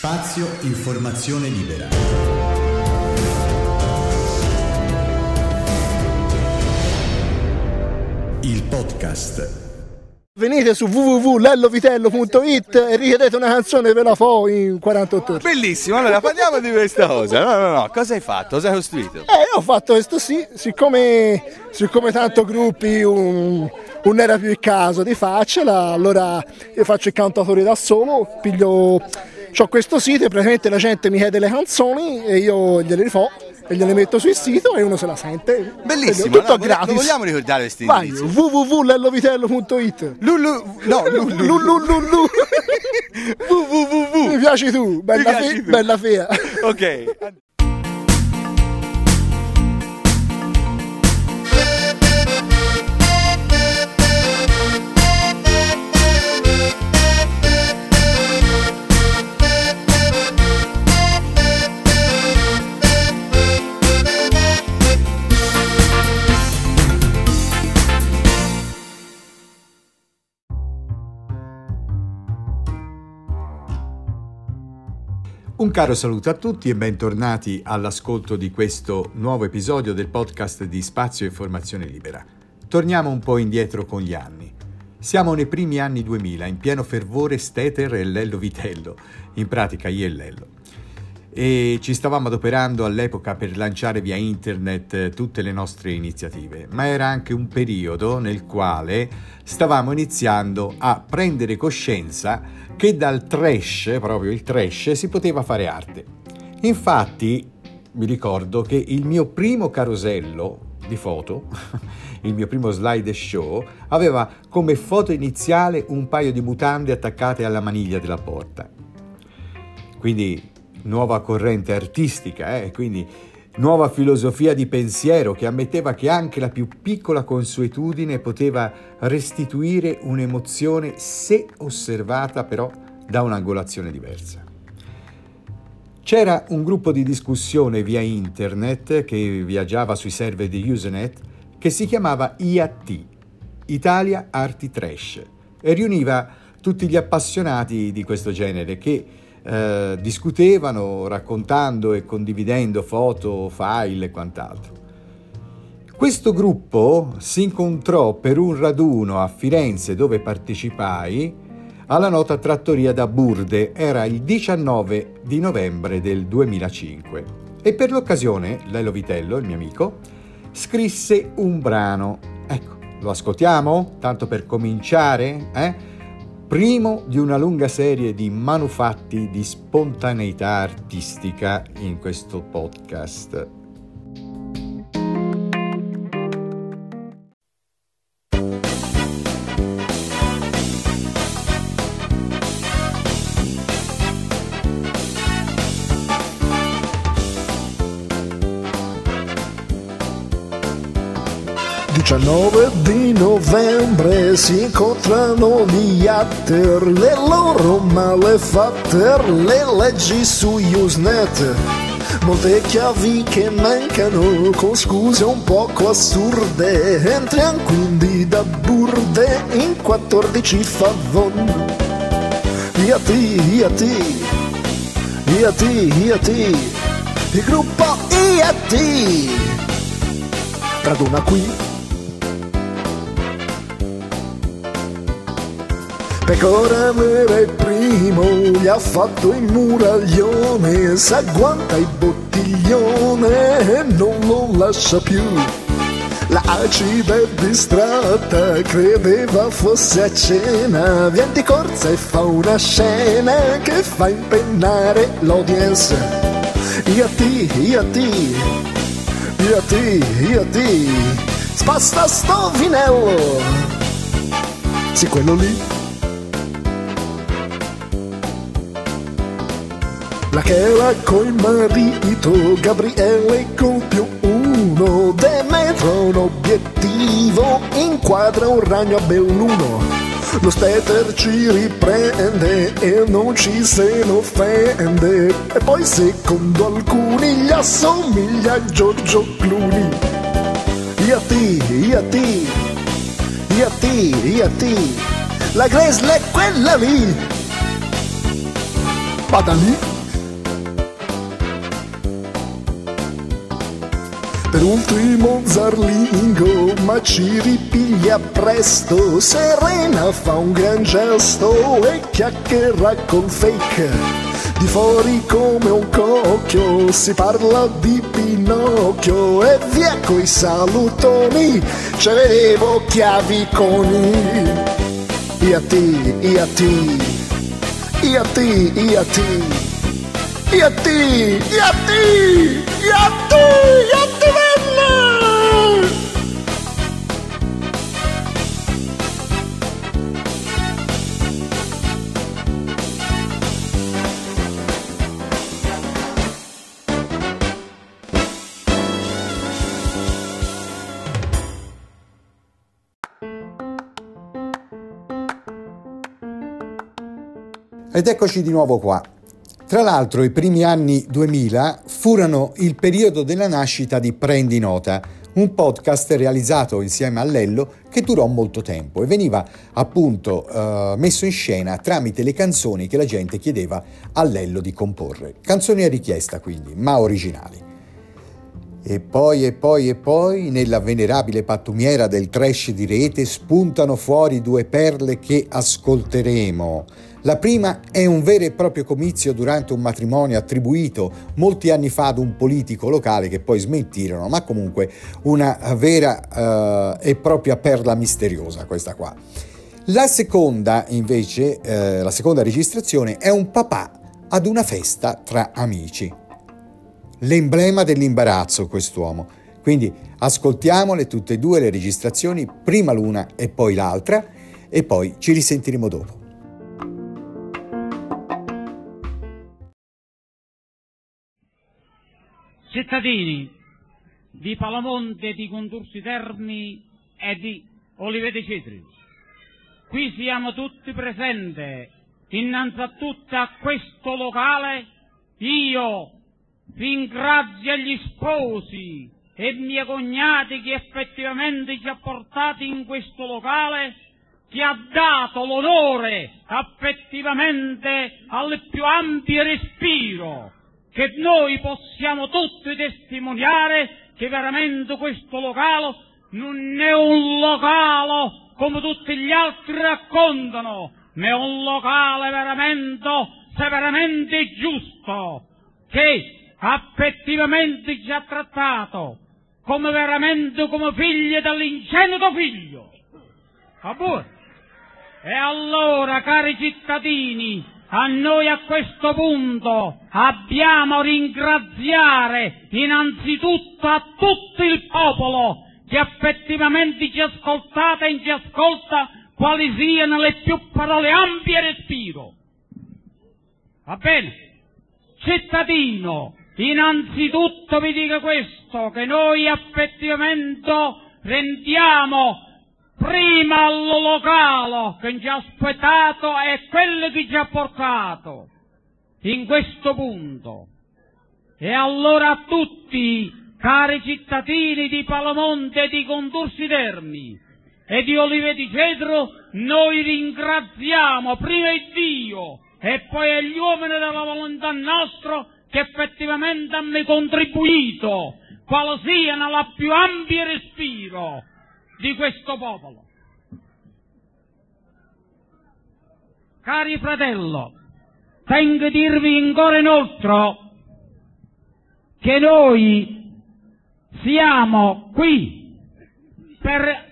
Spazio Informazione Libera. Il podcast. Venite su www.lellovitello.it e richiedete una canzone ve la fo in 48 ore. Bellissimo, allora parliamo di questa cosa. No, no, no, cosa hai fatto? Cosa hai costruito? Eh, ho fatto questo sì, siccome, siccome tanto gruppi un, non era più il caso di farcela, allora io faccio il cantatore da solo, piglio ho questo sito e praticamente la gente mi chiede le canzoni e io gliele rifò e gliele metto sul sito e uno se la sente. Bellissimo, tutto no, gratis. Lo vogliamo ricordare questi Vai, www.lellovitello.it Lulu, no, Lulu. Lulululu. www. Mi piaci tu, bella, piaci fe- tu. bella fea. Ok. Un caro saluto a tutti e bentornati all'ascolto di questo nuovo episodio del podcast di Spazio e Informazione Libera. Torniamo un po' indietro con gli anni. Siamo nei primi anni 2000, in pieno fervore Steter e Lello Vitello, in pratica io e Lello. E ci stavamo adoperando all'epoca per lanciare via internet eh, tutte le nostre iniziative, ma era anche un periodo nel quale stavamo iniziando a prendere coscienza che dal trash, proprio il trash, si poteva fare arte. Infatti, mi ricordo che il mio primo carosello di foto, il mio primo slide show, aveva come foto iniziale un paio di mutande attaccate alla maniglia della porta. Quindi nuova corrente artistica, eh? quindi nuova filosofia di pensiero che ammetteva che anche la più piccola consuetudine poteva restituire un'emozione se osservata però da un'angolazione diversa. C'era un gruppo di discussione via internet che viaggiava sui server di Usenet che si chiamava IAT, Italia Arti Trash, e riuniva tutti gli appassionati di questo genere che eh, discutevano raccontando e condividendo foto, file e quant'altro. Questo gruppo si incontrò per un raduno a Firenze dove partecipai alla nota trattoria da Burde, era il 19 di novembre del 2005 e per l'occasione Lello Vitello, il mio amico, scrisse un brano. Ecco, lo ascoltiamo? Tanto per cominciare, eh? Primo di una lunga serie di manufatti di spontaneità artistica in questo podcast. 19 di novembre si incontrano gli hatter, le loro malefatte, le leggi su Usenet. Molte chiavi che mancano con scuse un poco assurde, entriamo quindi da burde in 14 favon. IAT, IAT, IAT, IAT, il gruppo IAT raduna qui. Pecora nera il primo gli ha fatto il muraglione, s'agguanta il bottiglione e non lo lascia più. La è distratta, credeva fosse a cena, viene di corsa e fa una scena che fa impennare l'audience. IAT, IAT, IAT, IAT, spasta sto vinello, sì quello lì. La che era col marito, Gabriele col più uno, Demetro un obiettivo, inquadra un ragno a belluno. Lo Steter ci riprende e non ci se ne offende, e poi secondo alcuni gli assomiglia a Giorgio Clooney. IAT, IAT, IAT, IAT, la Gresla è quella lì. vada lì. Per ultimo Zarlingo, ma ci ripiglia presto, Serena fa un gran gesto e chiacchiera col fake. Di fuori come un cocchio si parla di Pinocchio e via coi salutoni, ce vedevo chiaviconi. Iati, iati, iati, iati, iati, iati, iati, eccoci di nuovo qua. Tra l'altro i primi anni 2000 furono il periodo della nascita di Prendi Nota, un podcast realizzato insieme a Lello che durò molto tempo e veniva appunto eh, messo in scena tramite le canzoni che la gente chiedeva a Lello di comporre. Canzoni a richiesta quindi, ma originali. E poi e poi e poi nella venerabile pattumiera del trash di rete spuntano fuori due perle che ascolteremo. La prima è un vero e proprio comizio durante un matrimonio attribuito molti anni fa ad un politico locale che poi smentirono, ma comunque una vera eh, e propria perla misteriosa questa qua. La seconda invece, eh, la seconda registrazione è un papà ad una festa tra amici. L'emblema dell'imbarazzo quest'uomo. Quindi ascoltiamole tutte e due le registrazioni, prima l'una e poi l'altra, e poi ci risentiremo dopo. Cittadini di Palamonte, di Contursi Termi e di Olivete Cetri. Qui siamo tutti presenti, innanzi a tutto a questo locale, io ringrazio gli sposi e miei cognati che effettivamente ci ha portati in questo locale, che ha dato l'onore effettivamente al più ampio respiro che noi possiamo tutti testimoniare che veramente questo locale non è un locale come tutti gli altri raccontano, ma è un locale veramente, severamente giusto, che effettivamente ci ha trattato come veramente come figli dell'ingenuo figlio. Ah, buono. E allora, cari cittadini, a noi a questo punto abbiamo ringraziare innanzitutto a tutto il popolo che effettivamente ci ascoltate e ci ascolta quali siano le più parole ampie e respiro. Va bene? Cittadino, innanzitutto vi dico questo, che noi effettivamente rendiamo prima allo locale che ci ha aspettato e quello che ci ha portato in questo punto. E allora a tutti, cari cittadini di Palamonte di Condursi Termi e di Olive di Cedro, noi ringraziamo prima il Dio e poi gli uomini della volontà nostra che effettivamente hanno contribuito, quale siano la più ampia respiro di questo popolo. Cari fratello, tengo a dirvi ancora inoltre che noi siamo qui per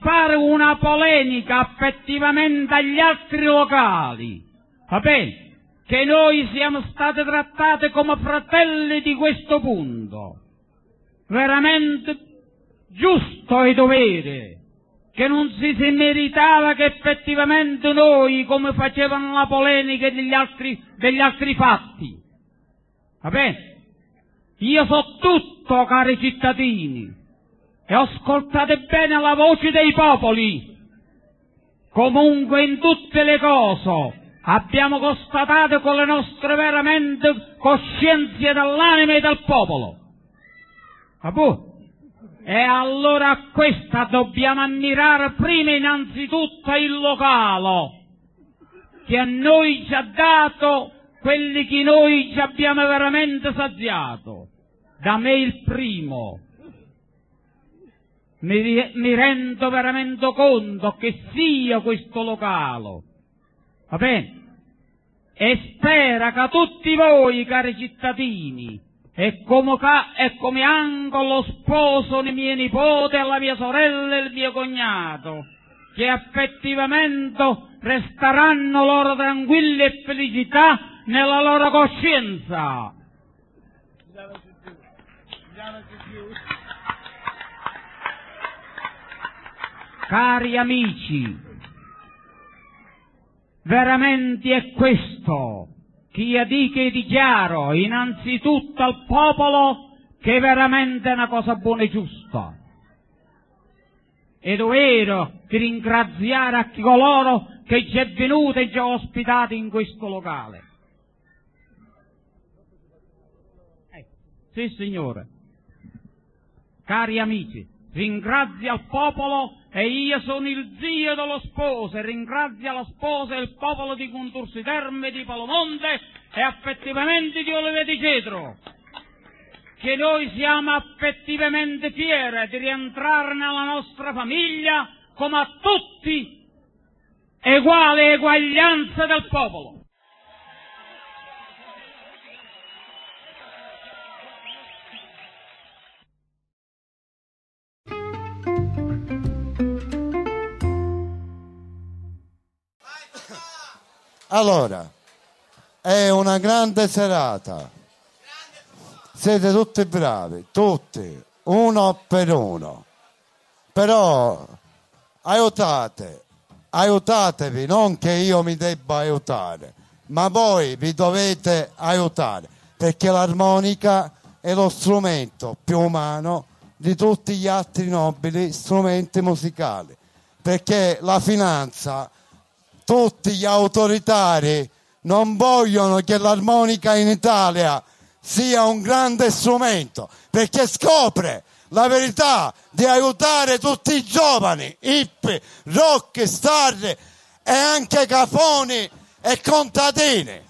fare una polemica effettivamente agli altri locali. Va bene? Che noi siamo stati trattati come fratelli di questo punto. Veramente giusto e dovere, che non si, si meritava che effettivamente noi, come facevano la polemica degli altri, degli altri fatti. Va bene? Io so tutto, cari cittadini, e ascoltate bene la voce dei popoli. Comunque in tutte le cose abbiamo constatato con le nostre veramente coscienze dell'anima e del popolo. Vabbè? E allora a questa dobbiamo ammirare prima innanzitutto il locale, che a noi ci ha dato quelli che noi ci abbiamo veramente saziato. Da me il primo. Mi, mi rendo veramente conto che sia questo locale. Va bene? E spera che tutti voi, cari cittadini, e come, ca- e come anche lo sposo di mio nipote, la mia sorella e il mio cognato, che effettivamente resteranno loro tranquilli e felicità nella loro coscienza. Cari amici, veramente è questo che io dico e dichiaro innanzitutto al popolo che veramente è una cosa buona e giusta. È dovero di ringraziare a coloro che ci è venuto e ci ha ospitati in questo locale. Eh, sì, signore. Cari amici, ringrazio al popolo e io sono il zio dello sposo e ringrazio la sposa e il popolo di Contursi Terme, di Palomonte e effettivamente di Olive di Cedro che noi siamo effettivamente fieri di rientrare nella nostra famiglia come a tutti eguale eguaglianza del popolo. Allora, è una grande serata. Siete tutti bravi, tutti, uno per uno. Però aiutate, aiutatevi, non che io mi debba aiutare, ma voi vi dovete aiutare, perché l'armonica è lo strumento più umano di tutti gli altri nobili strumenti musicali, perché la finanza tutti gli autoritari non vogliono che l'armonica in Italia sia un grande strumento perché scopre la verità di aiutare tutti i giovani, hippie, rock, star e anche caponi e contadini.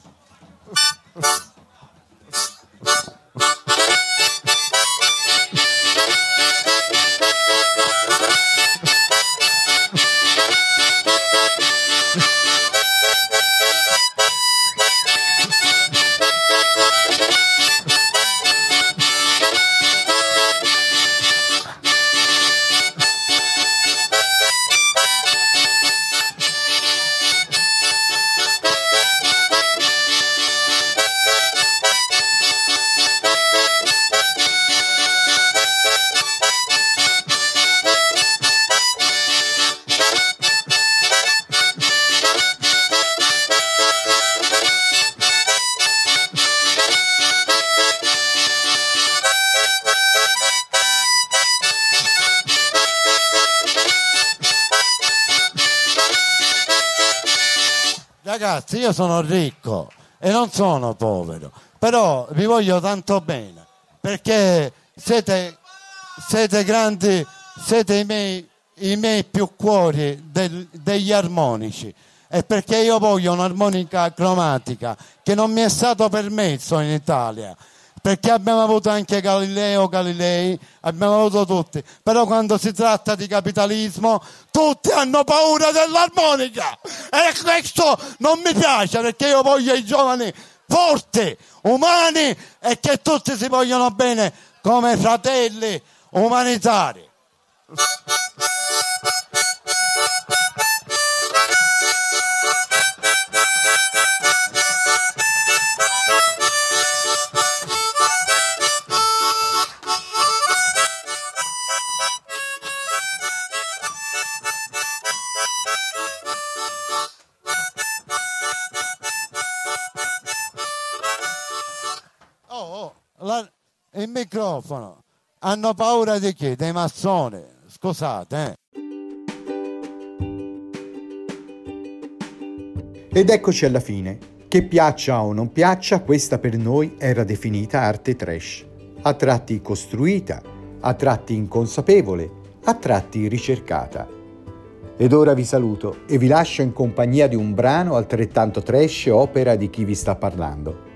Ragazzi, io sono ricco e non sono povero, però vi voglio tanto bene perché siete, siete grandi, siete i miei, i miei più cuori del- degli armonici. E perché io voglio un'armonica cromatica che non mi è stato permesso in Italia perché abbiamo avuto anche Galileo Galilei, abbiamo avuto tutti, però quando si tratta di capitalismo tutti hanno paura dell'armonica e questo non mi piace perché io voglio i giovani forti, umani e che tutti si vogliono bene come fratelli umanitari. Il microfono. Hanno paura di chi? Dei massoni. Scusate, eh. Ed eccoci alla fine. Che piaccia o non piaccia, questa per noi era definita arte trash. A tratti costruita, a tratti inconsapevole, a tratti ricercata. Ed ora vi saluto e vi lascio in compagnia di un brano altrettanto trash opera di chi vi sta parlando.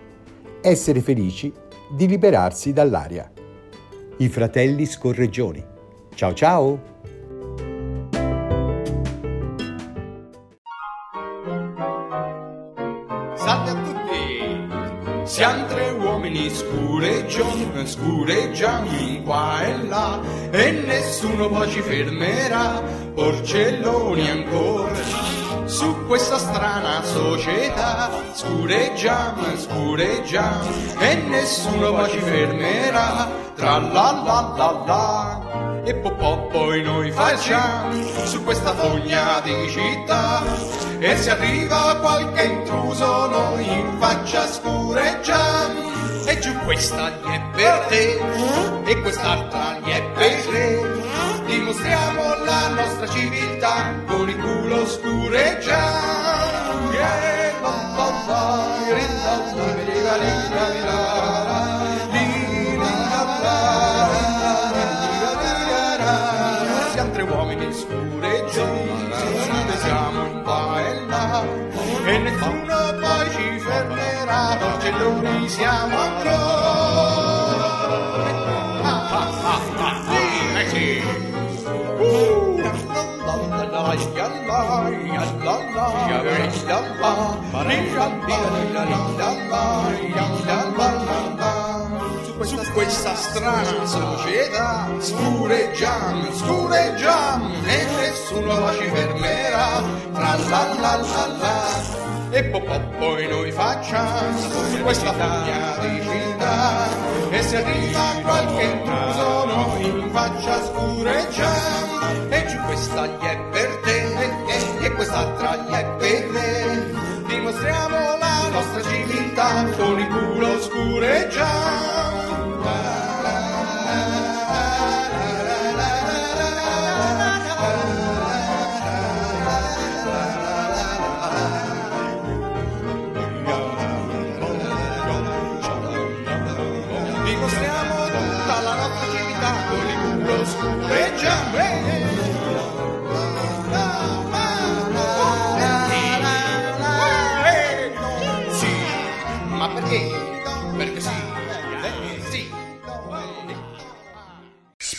Essere felici di liberarsi dall'aria. I fratelli scorreggioni. Ciao ciao! Salve a tutti! Siamo tre uomini scureggioni, scureggiami qua e là e nessuno poi ci fermerà, porcelloni ancora. Su questa strana società. Scureggiamo, scureggiamo e nessuno poi ci fermerà, tra la la la la e po' poi noi facciamo su questa fogna di città. E se arriva qualche intruso noi in faccia scureggiamo. E giù questa gli è per te e quest'altra gli è per te dimostriamo la nostra civiltà con il culo scureggiato. Yeah, ba, ba, ba, siamo tre uomini scureggiati, siamo un po' e là, e nessuno poi ci fermerà, torcelloni siamo ancora. La, la, la. Su questa strana società scureggiamo, scureggiamo e nessuno ci fermerà tra la la la la e po' po' poi noi facciamo questa fogna di città e se arriva qualche intruso noi in faccia scureggiamo. E giù questa gli è per te e, e quest'altra gli è per me. Dimostriamo la nostra civiltà con il culo scureggiamo